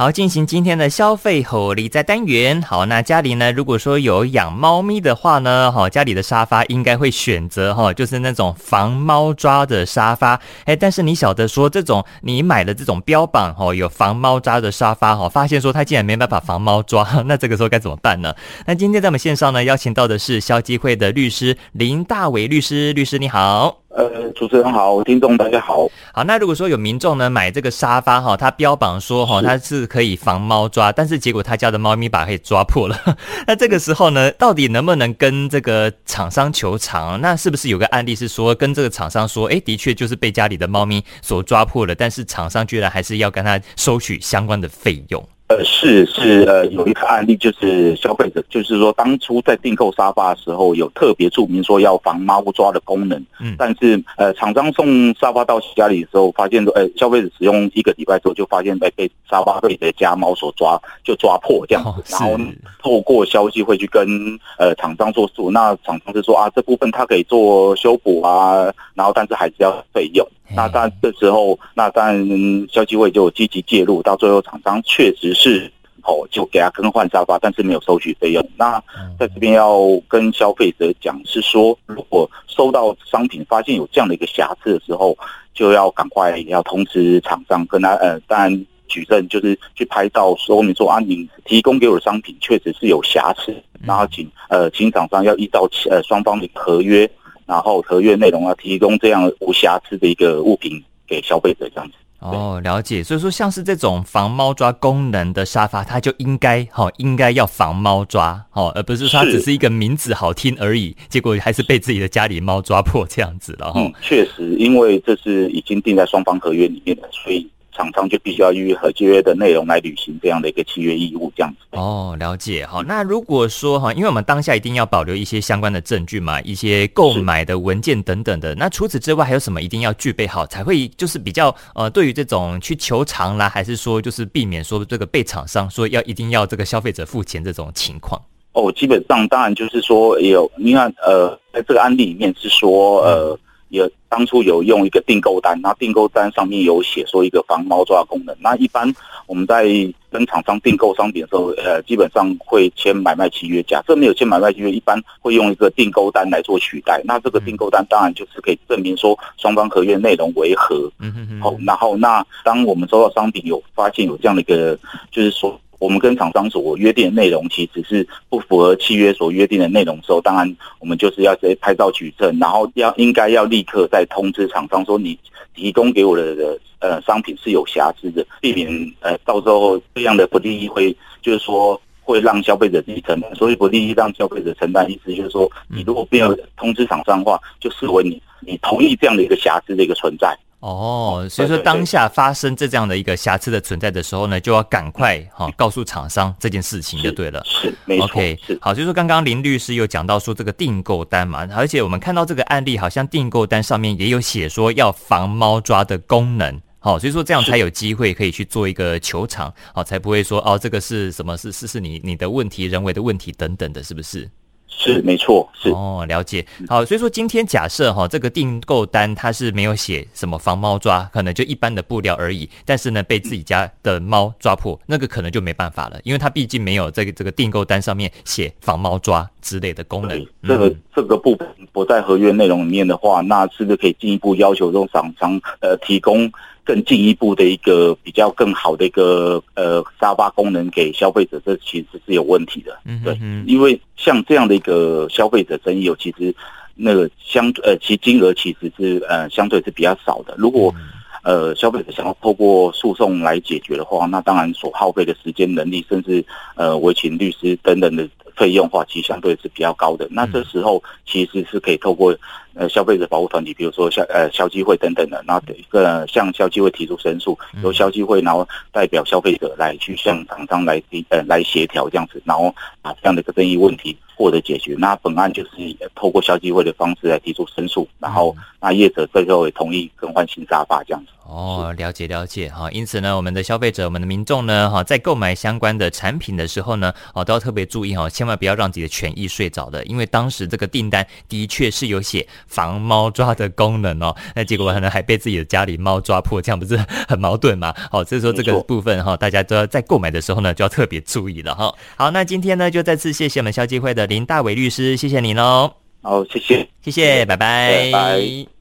好，进行今天的消费吼力在单元。好，那家里呢，如果说有养猫咪的话呢，哈，家里的沙发应该会选择哈，就是那种防猫抓的沙发。哎，但是你晓得说，这种你买的这种标榜哈有防猫抓的沙发哈，发现说它竟然没办法防猫抓，那这个时候该怎么办呢？那今天在我们线上呢，邀请到的是消基会的律师林大伟律师，律师你好。呃，主持人好，听众大家好。好，那如果说有民众呢买这个沙发哈，他标榜说哈它是可以防猫抓，但是结果他家的猫咪把它给抓破了。那这个时候呢，到底能不能跟这个厂商求偿？那是不是有个案例是说跟这个厂商说，哎，的确就是被家里的猫咪所抓破了，但是厂商居然还是要跟他收取相关的费用？呃，是是，呃，有一个案例就是消费者，就是说当初在订购沙发的时候，有特别注明说要防猫抓的功能，嗯，但是呃，厂商送沙发到家里的时候，发现说，呃，消费者使用一个礼拜之后，就发现被被沙发被的家猫所抓，就抓破这样子，然后透过消息会去跟呃厂商做诉，那厂商是说啊，这部分他可以做修补啊，然后但是还是要费用。那当然，这时候，那当然，消基会就积极介入，到最后厂商确实是哦，就给他更换沙发，但是没有收取费用。那在这边要跟消费者讲，是说，如果收到商品发现有这样的一个瑕疵的时候，就要赶快要通知厂商，跟他呃，当然举证，就是去拍照说明说啊，你提供给我的商品确实是有瑕疵，然后请呃，请厂商要依照呃双方的合约。然后合约内容要提供这样无瑕疵的一个物品给消费者，这样子。哦，了解。所以说，像是这种防猫抓功能的沙发，它就应该哈、哦，应该要防猫抓哦，而不是说它只是一个名字好听而已，结果还是被自己的家里猫抓破这样子了哈。嗯，确实，因为这是已经定在双方合约里面的，所以。厂商就必须要依合契约的内容来履行这样的一个契约义务，这样子。哦，了解。好，那如果说哈，因为我们当下一定要保留一些相关的证据嘛，一些购买的文件等等的。那除此之外，还有什么一定要具备好，才会就是比较呃，对于这种去求偿啦，还是说就是避免说这个被厂商说要一定要这个消费者付钱这种情况？哦，基本上当然就是说有，你看呃，在这个案例里面是说呃。有当初有用一个订购单，那订购单上面有写说一个防猫抓功能。那一般我们在跟厂商订购商品的时候，呃，基本上会签买卖契约。假设没有签买卖契约，一般会用一个订购单来做取代。那这个订购单当然就是可以证明说双方合约内容为合。嗯嗯嗯。好，然后那当我们收到商品有发现有这样的一个，就是说。我们跟厂商所约定的内容其实是不符合契约所约定的内容的时候，当然我们就是要直接拍照取证，然后要应该要立刻再通知厂商说，你提供给我的呃商品是有瑕疵的，避免呃到时候这样的不利益会就是说会让消费者自己承担，所以不利益让消费者承担，意思就是说你如果没有通知厂商的话，就视为你你同意这样的一个瑕疵的一个存在。哦，所以说当下发生这这样的一个瑕疵的存在的时候呢，就要赶快 哈、哦、告诉厂商这件事情就对了。是，是没错。OK，是好，就是说刚刚林律师有讲到说这个订购单嘛，而且我们看到这个案例，好像订购单上面也有写说要防猫抓的功能，好、哦，所以说这样才有机会可以去做一个球场，好、哦，才不会说哦这个是什么是是是你你的问题，人为的问题等等的，是不是？是没错，是哦，了解。好，所以说今天假设哈，这个订购单它是没有写什么防猫抓，可能就一般的布料而已。但是呢，被自己家的猫抓破，那个可能就没办法了，因为它毕竟没有这个这个订购单上面写防猫抓之类的功能。这个这个部分不在合约内容里面的话，那是不是可以进一步要求这种厂商呃提供？更进一步的一个比较更好的一个呃沙发功能给消费者，这其实是有问题的。嗯，对，因为像这样的一个消费者争议，有其实那个相呃其金额其实是呃相对是比较少的。如果呃消费者想要透过诉讼来解决的话，那当然所耗费的时间、能力，甚至呃委请律师等等的费用的话，其实相对是比较高的。那这时候其实是可以透过。呃，消费者保护团体，比如说消呃消基会等等的，然后一个向消基会提出申诉，由消基会然后代表消费者来去向厂商来呃来协调这样子，然后把这样的一个争议问题获得解决。那本案就是透过消基会的方式来提出申诉，然后那业者最后也同意更换新沙发这样子。哦，了解了解哈。因此呢，我们的消费者、我们的民众呢，哈，在购买相关的产品的时候呢，哦，都要特别注意哈，千万。万不要让自己的权益睡着的，因为当时这个订单的确是有写防猫抓的功能哦，那结果可能还被自己的家里猫抓破，这样不是很矛盾吗？好，所以说这个部分哈，大家都要在购买的时候呢，就要特别注意了哈。好，那今天呢，就再次谢谢我们消基会的林大伟律师，谢谢您喽。好，谢谢，谢谢，拜拜。拜拜。